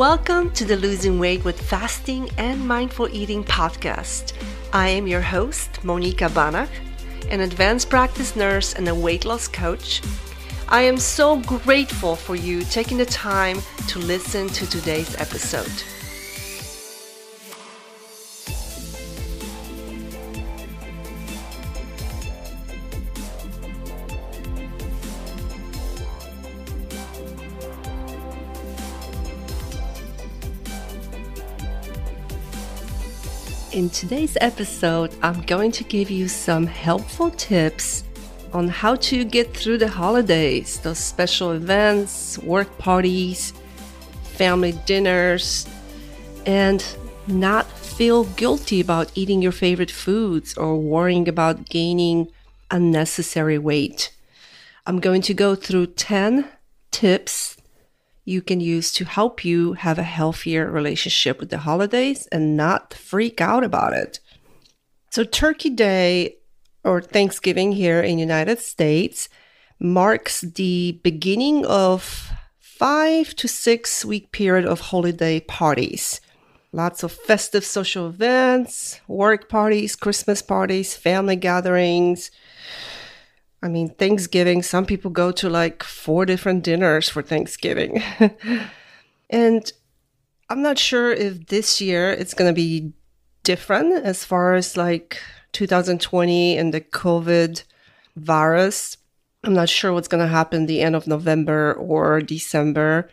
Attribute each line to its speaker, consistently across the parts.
Speaker 1: Welcome to the Losing Weight with Fasting and Mindful Eating podcast. I am your host, Monika Banach, an advanced practice nurse and a weight loss coach. I am so grateful for you taking the time to listen to today's episode. In today's episode, I'm going to give you some helpful tips on how to get through the holidays, those special events, work parties, family dinners, and not feel guilty about eating your favorite foods or worrying about gaining unnecessary weight. I'm going to go through 10 tips you can use to help you have a healthier relationship with the holidays and not freak out about it. So Turkey Day or Thanksgiving here in United States marks the beginning of 5 to 6 week period of holiday parties. Lots of festive social events, work parties, Christmas parties, family gatherings, I mean, Thanksgiving, some people go to like four different dinners for Thanksgiving. and I'm not sure if this year it's going to be different as far as like 2020 and the COVID virus. I'm not sure what's going to happen the end of November or December.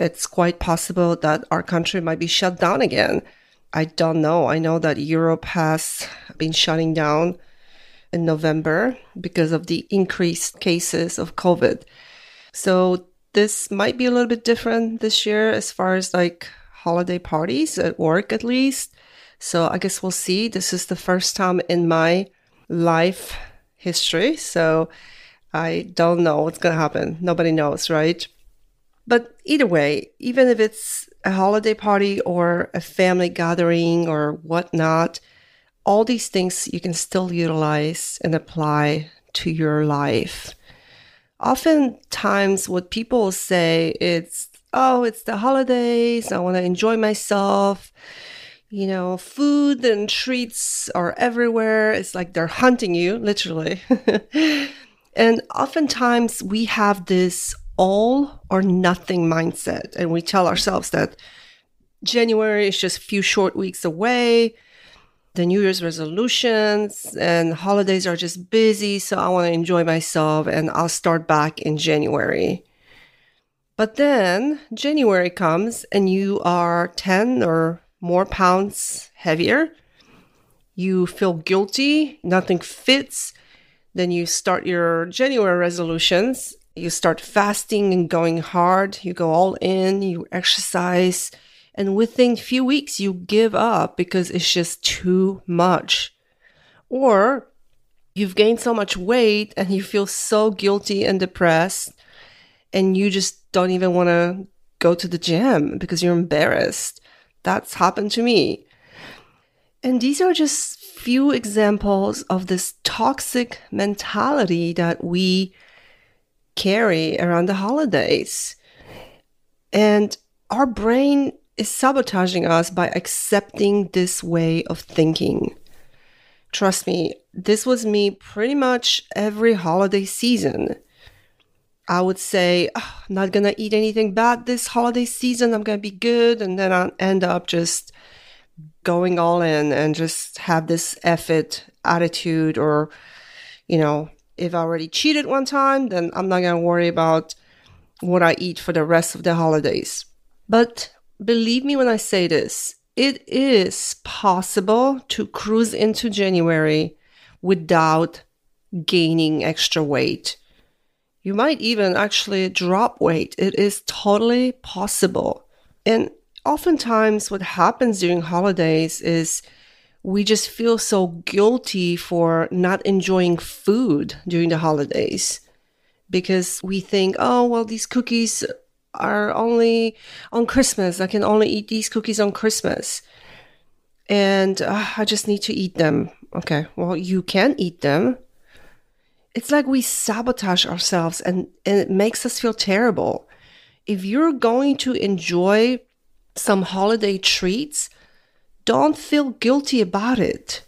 Speaker 1: It's quite possible that our country might be shut down again. I don't know. I know that Europe has been shutting down in November because of the increased cases of COVID. So this might be a little bit different this year as far as like holiday parties at work, at least. So I guess we'll see. This is the first time in my life history. So I don't know what's going to happen. Nobody knows, right? But either way, even if it's a holiday party or a family gathering or whatnot, all these things you can still utilize and apply to your life. Oftentimes, what people say it's, oh, it's the holidays, I want to enjoy myself. You know, food and treats are everywhere. It's like they're hunting you, literally. and oftentimes, we have this all or nothing mindset, and we tell ourselves that January is just a few short weeks away the New Year's resolutions and holidays are just busy. So I want to enjoy myself and I'll start back in January. But then January comes and you are 10 or more pounds heavier. You feel guilty, nothing fits. Then you start your January resolutions. You start fasting and going hard. You go all in, you exercise and within few weeks you give up because it's just too much. Or you've gained so much weight and you feel so guilty and depressed and you just don't even want to go to the gym because you're embarrassed. That's happened to me. And these are just few examples of this toxic mentality that we carry around the holidays. And our brain is sabotaging us by accepting this way of thinking. Trust me, this was me pretty much every holiday season. I would say, oh, I'm not gonna eat anything bad this holiday season, I'm gonna be good, and then I end up just going all in and just have this effort attitude, or, you know, if I already cheated one time, then I'm not gonna worry about what I eat for the rest of the holidays. But believe me when I say this, it is possible to cruise into January without gaining extra weight. You might even actually drop weight. It is totally possible. And oftentimes, what happens during holidays is we just feel so guilty for not enjoying food during the holidays because we think, oh, well, these cookies are only on Christmas. I can only eat these cookies on Christmas. And uh, I just need to eat them. Okay, well, you can eat them. It's like we sabotage ourselves and, and it makes us feel terrible. If you're going to enjoy some holiday treats, don't feel guilty about it.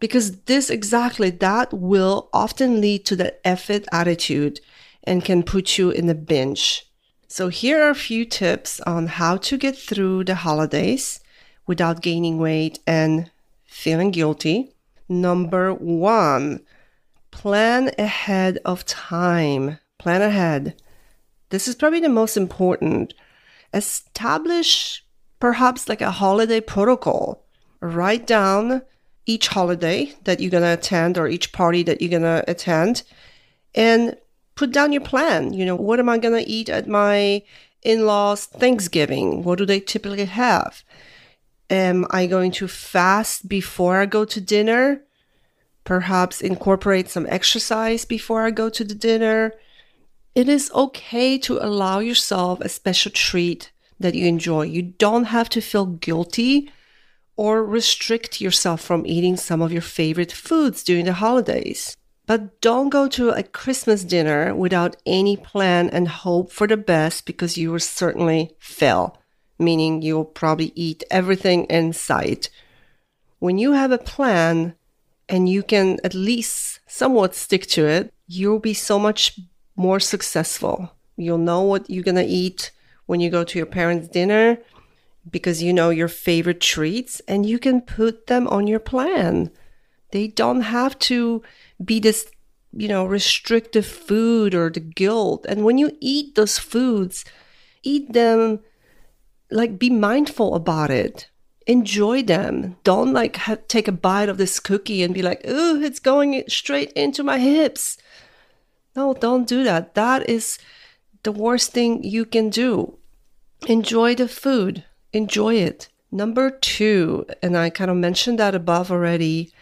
Speaker 1: Because this exactly that will often lead to the effort attitude and can put you in a binge. So here are a few tips on how to get through the holidays without gaining weight and feeling guilty. Number one, plan ahead of time. Plan ahead. This is probably the most important. Establish perhaps like a holiday protocol. Write down each holiday that you're going to attend or each party that you're going to attend and put down your plan. You know, what am I going to eat at my in laws' Thanksgiving? What do they typically have? Am I going to fast before I go to dinner? Perhaps incorporate some exercise before I go to the dinner. It is okay to allow yourself a special treat that you enjoy. You don't have to feel guilty or restrict yourself from eating some of your favorite foods during the holidays. But don't go to a Christmas dinner without any plan and hope for the best because you will certainly fail, meaning you'll probably eat everything in sight. When you have a plan and you can at least somewhat stick to it, you'll be so much more successful. You'll know what you're going to eat when you go to your parents' dinner because you know your favorite treats and you can put them on your plan. They don't have to be this, you know, restrictive food or the guilt. And when you eat those foods, eat them like be mindful about it. Enjoy them. Don't like have, take a bite of this cookie and be like, "Oh, it's going straight into my hips." No, don't do that. That is the worst thing you can do. Enjoy the food. Enjoy it. Number two, and I kind of mentioned that above already,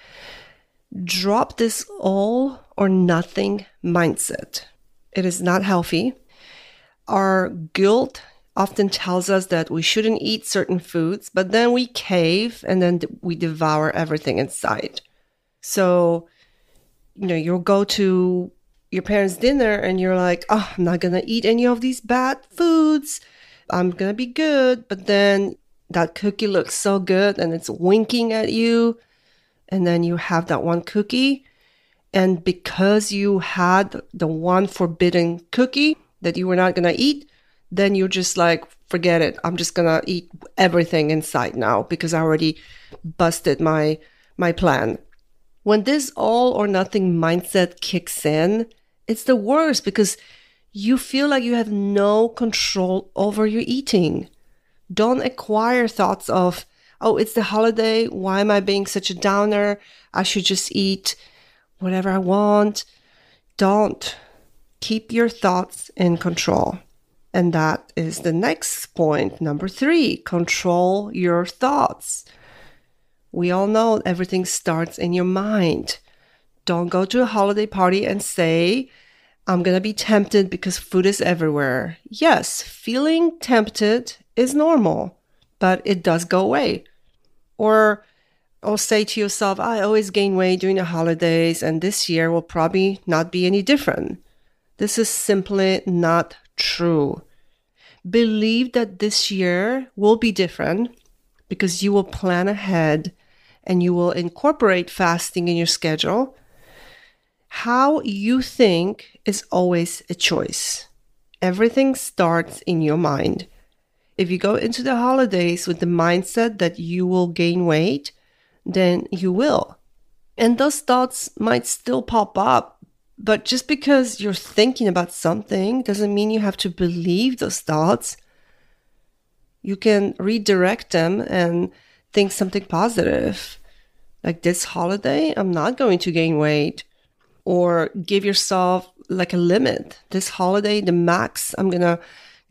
Speaker 1: drop this all or nothing mindset. It is not healthy. Our guilt often tells us that we shouldn't eat certain foods, but then we cave and then we devour everything inside. So, you know, you'll go to your parents' dinner and you're like, oh, I'm not going to eat any of these bad foods. I'm going to be good. But then that cookie looks so good and it's winking at you and then you have that one cookie. And because you had the one forbidden cookie that you were not going to eat, then you're just like, forget it. I'm just going to eat everything inside now because I already busted my, my plan. When this all or nothing mindset kicks in, it's the worst because you feel like you have no control over your eating. Don't acquire thoughts of, oh, it's the holiday. Why am I being such a downer? I should just eat whatever I want. Don't. Keep your thoughts in control. And that is the next point. Number three, control your thoughts. We all know everything starts in your mind. Don't go to a holiday party and say, I'm going to be tempted because food is everywhere. Yes, feeling tempted is normal, but it does go away. Or or say to yourself, I always gain weight during the holidays, and this year will probably not be any different. This is simply not true. Believe that this year will be different because you will plan ahead and you will incorporate fasting in your schedule. How you think is always a choice. Everything starts in your mind. If you go into the holidays with the mindset that you will gain weight, then you will. And those thoughts might still pop up, but just because you're thinking about something doesn't mean you have to believe those thoughts. You can redirect them and think something positive. Like this holiday, I'm not going to gain weight. Or give yourself like a limit. This holiday, the max I'm going to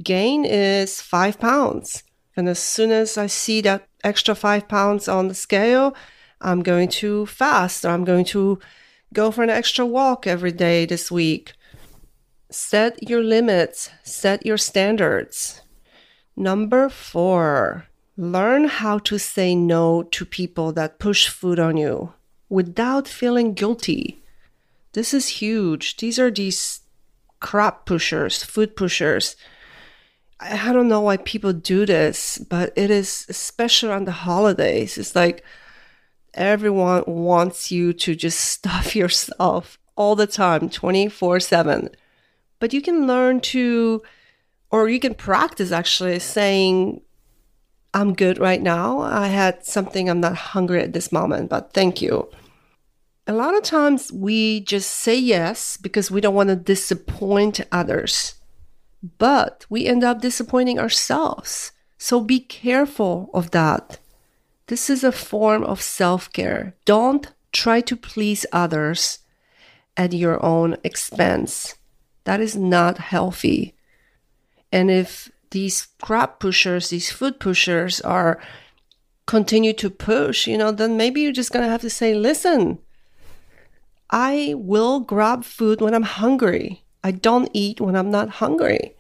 Speaker 1: gain is five pounds. And as soon as I see that extra five pounds on the scale, I'm going to fast or I'm going to go for an extra walk every day this week. Set your limits, set your standards. Number four, learn how to say no to people that push food on you without feeling guilty. This is huge. These are these crap pushers, food pushers I don't know why people do this, but it is especially on the holidays. It's like everyone wants you to just stuff yourself all the time, 24 7. But you can learn to, or you can practice actually saying, I'm good right now. I had something, I'm not hungry at this moment, but thank you. A lot of times we just say yes because we don't want to disappoint others, but we end up disappointing ourselves. So be careful of that. This is a form of self care. Don't try to please others at your own expense. That is not healthy. And if these crab pushers, these food pushers are continue to push, you know, then maybe you're just going to have to say, listen, I will grab food when I'm hungry. I don't eat when I'm not hungry.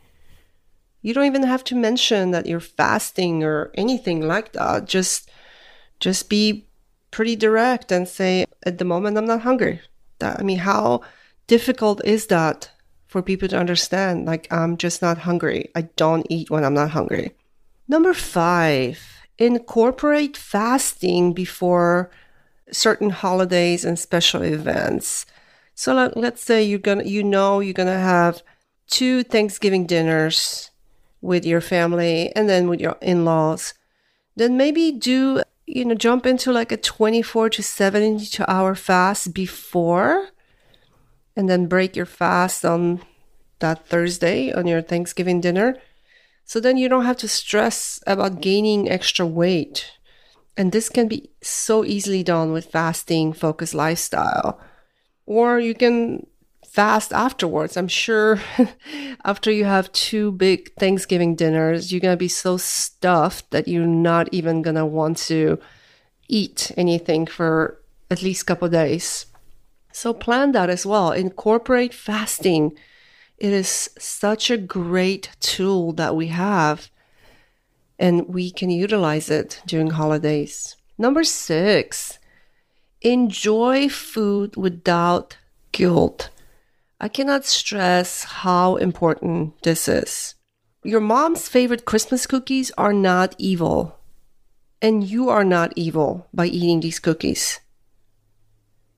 Speaker 1: You don't even have to mention that you're fasting or anything like that. Just just be pretty direct and say, at the moment, I'm not hungry. That, I mean, how difficult is that for people to understand? Like, I'm just not hungry. I don't eat when I'm not hungry. Number five, incorporate fasting before certain holidays and special events. So let, let's say you're gonna, you know, you're gonna have two Thanksgiving dinners with your family and then with your in-laws. Then maybe do you know, jump into like a 24 to 72 hour fast before and then break your fast on that Thursday on your Thanksgiving dinner. So then you don't have to stress about gaining extra weight. And this can be so easily done with fasting focused lifestyle. Or you can fast afterwards. I'm sure after you have two big Thanksgiving dinners, you're going to be so stuffed that you're not even going to want to eat anything for at least a couple days. So plan that as well. Incorporate fasting. It is such a great tool that we have and we can utilize it during holidays. Number 6. Enjoy food without guilt. I cannot stress how important this is. Your mom's favorite Christmas cookies are not evil, and you are not evil by eating these cookies.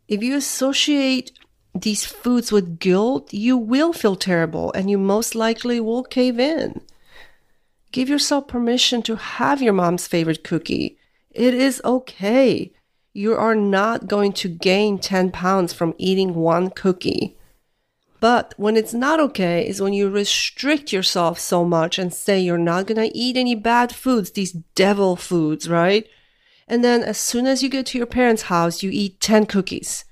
Speaker 1: If you associate these foods with guilt, you will feel terrible and you most likely will cave in. Give yourself permission to have your mom's favorite cookie. It is okay. You are not going to gain 10 pounds from eating one cookie. But when it's not okay is when you restrict yourself so much and say you're not going to eat any bad foods, these devil foods, right? And then as soon as you get to your parents' house, you eat 10 cookies.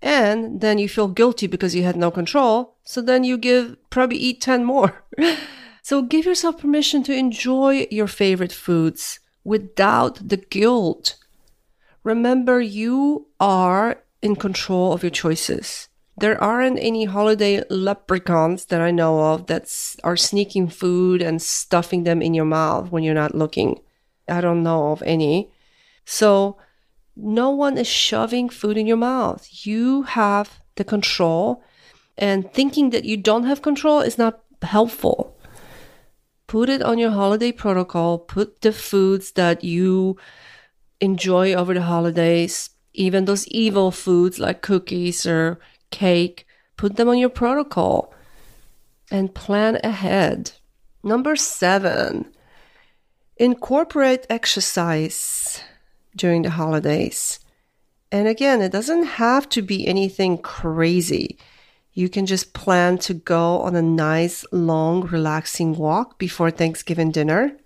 Speaker 1: And then you feel guilty because you had no control. So then you give, probably eat 10 more. so give yourself permission to enjoy your favorite foods without the guilt. Remember, you are in control of your choices. There aren't any holiday leprechauns that I know of that are sneaking food and stuffing them in your mouth when you're not looking. I don't know of any. So, no one is shoving food in your mouth. You have the control, and thinking that you don't have control is not helpful. Put it on your holiday protocol, put the foods that you enjoy over the holidays, even those evil foods like cookies or cake, put them on your protocol and plan ahead. Number seven, incorporate exercise during the holidays. And again, it doesn't have to be anything crazy. You can just plan to go on a nice, long, relaxing walk before Thanksgiving dinner.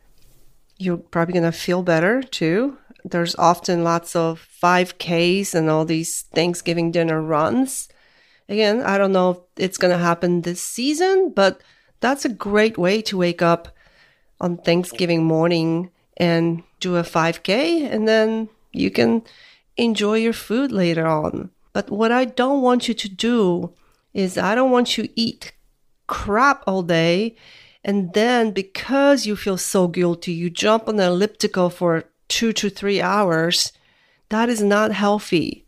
Speaker 1: You're probably going to feel better too. There's often lots of 5Ks and all these Thanksgiving dinner runs. Again, I don't know if it's going to happen this season, but that's a great way to wake up on Thanksgiving morning and do a 5K, and then you can enjoy your food later on. But what I don't want you to do is I don't want you to eat crap all day and then because you feel so guilty, you jump on the elliptical for two to three hours. That is not healthy.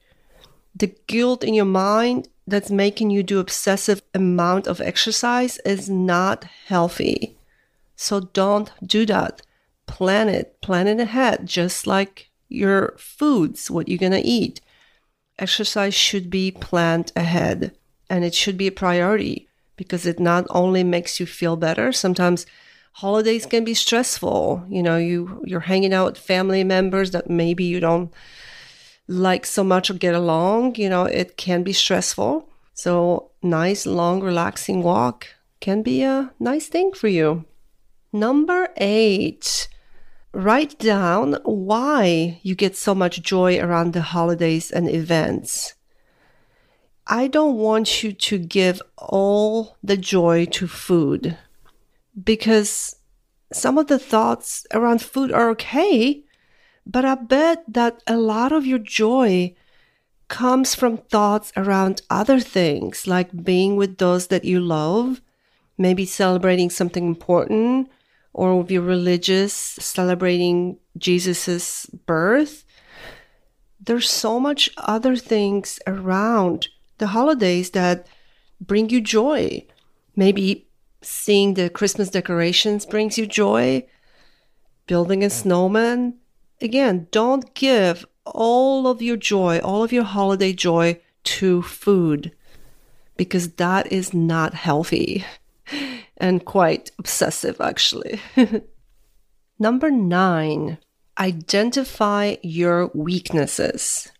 Speaker 1: The guilt in your mind that's making you do obsessive amount of exercise is not healthy. So don't do that. Plan it, plan it ahead, just like your foods, what you're going to eat. Exercise should be planned ahead and it should be a priority because it not only makes you feel better, sometimes holidays can be stressful. You know, you you're hanging out with family members that maybe you don't like so much or get along, you know, it can be stressful. So, nice long relaxing walk can be a nice thing for you. Number 8, write down why you get so much joy around the holidays and events. I don't want you to give all the joy to food because some of the thoughts around food are okay, but I bet that a lot of your joy comes from thoughts around other things like being with those that you love, maybe celebrating something important, or if you're religious, celebrating Jesus's birth. There's so much other things around the holidays that bring you joy. Maybe seeing the Christmas decorations brings you joy. Building a snowman. Again, don't give all of your joy, all of your holiday joy to food because that is not healthy and quite obsessive, actually. Number nine, identify your weaknesses.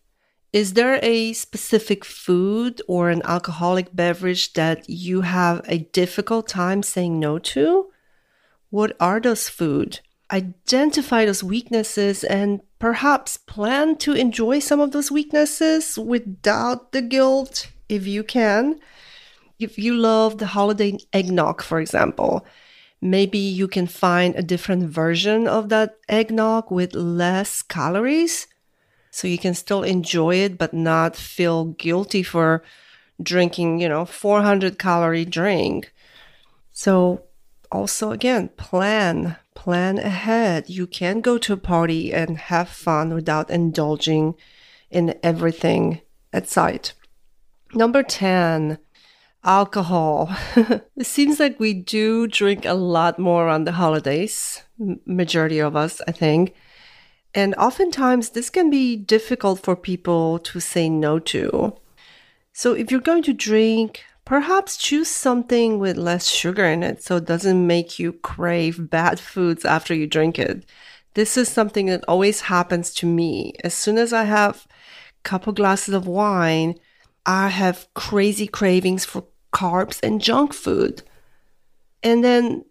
Speaker 1: Is there a specific food or an alcoholic beverage that you have a difficult time saying no to? What are those food? Identify those weaknesses and perhaps plan to enjoy some of those weaknesses without the guilt if you can. If you love the holiday eggnog, for example, maybe you can find a different version of that eggnog with less calories so you can still enjoy it but not feel guilty for drinking, you know, 400 calorie drink. So also again, plan, plan ahead. You can go to a party and have fun without indulging in everything at sight. Number 10, alcohol. it seems like we do drink a lot more on the holidays, majority of us, I think. And oftentimes, this can be difficult for people to say no to. So, if you're going to drink, perhaps choose something with less sugar in it so it doesn't make you crave bad foods after you drink it. This is something that always happens to me. As soon as I have a couple glasses of wine, I have crazy cravings for carbs and junk food. And then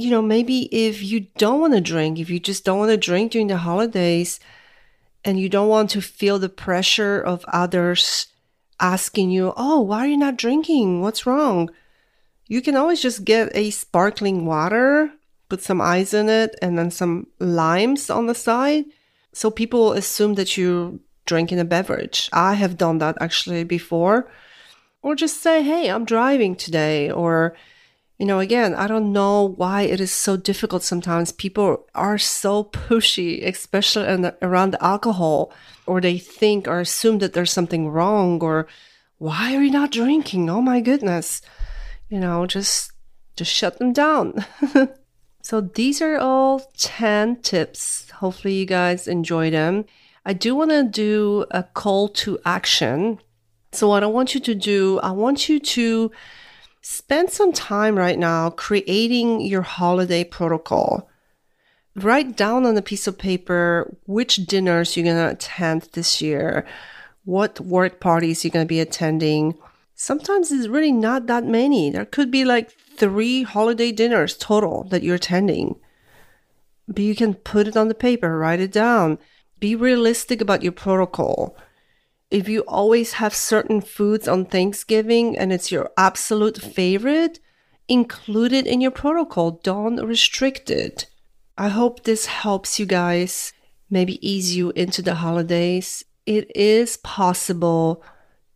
Speaker 1: you know, maybe if you don't want to drink, if you just don't want to drink during the holidays and you don't want to feel the pressure of others asking you, Oh, why are you not drinking? What's wrong? You can always just get a sparkling water, put some ice in it, and then some limes on the side. So people assume that you're drinking a beverage. I have done that actually before. Or just say, Hey, I'm driving today. Or, you know, again, I don't know why it is so difficult sometimes. People are so pushy, especially the, around alcohol, or they think or assume that there's something wrong, or why are you not drinking? Oh my goodness. You know, just just shut them down. so these are all 10 tips. Hopefully you guys enjoy them. I do want to do a call to action. So what I want you to do, I want you to Spend some time right now creating your holiday protocol. Write down on a piece of paper which dinners you're going to attend this year, what work parties you're going to be attending. Sometimes it's really not that many. There could be like three holiday dinners total that you're attending. But you can put it on the paper, write it down. Be realistic about your protocol if you always have certain foods on Thanksgiving and it's your absolute favorite, include it in your protocol. Don't restrict it. I hope this helps you guys maybe ease you into the holidays. It is possible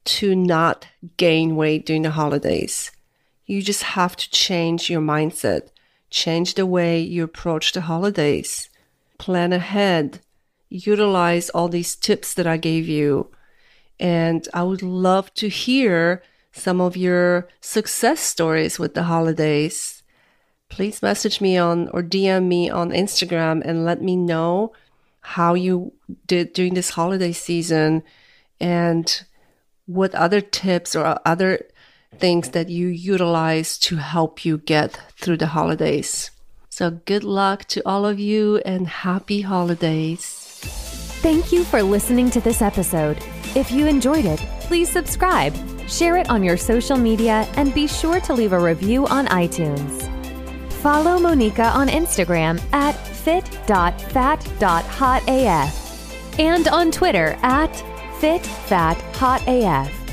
Speaker 1: to not gain weight during the holidays. You just have to change your mindset, change the way you approach the holidays, plan ahead, utilize all these tips that I gave you and I would love to hear some of your success stories with the holidays. please message me on or DM me on Instagram and let me know how you did during this holiday season and what other tips or other things that you utilize to help you get through the holidays. So, good luck to all of you and happy holidays.
Speaker 2: Thank you for listening to this episode. If you enjoyed it, please subscribe, share it on your social media, and be sure to leave a review on iTunes. Follow Monika on Instagram at fit.fat.hotaf and on Twitter at fitfathotaf.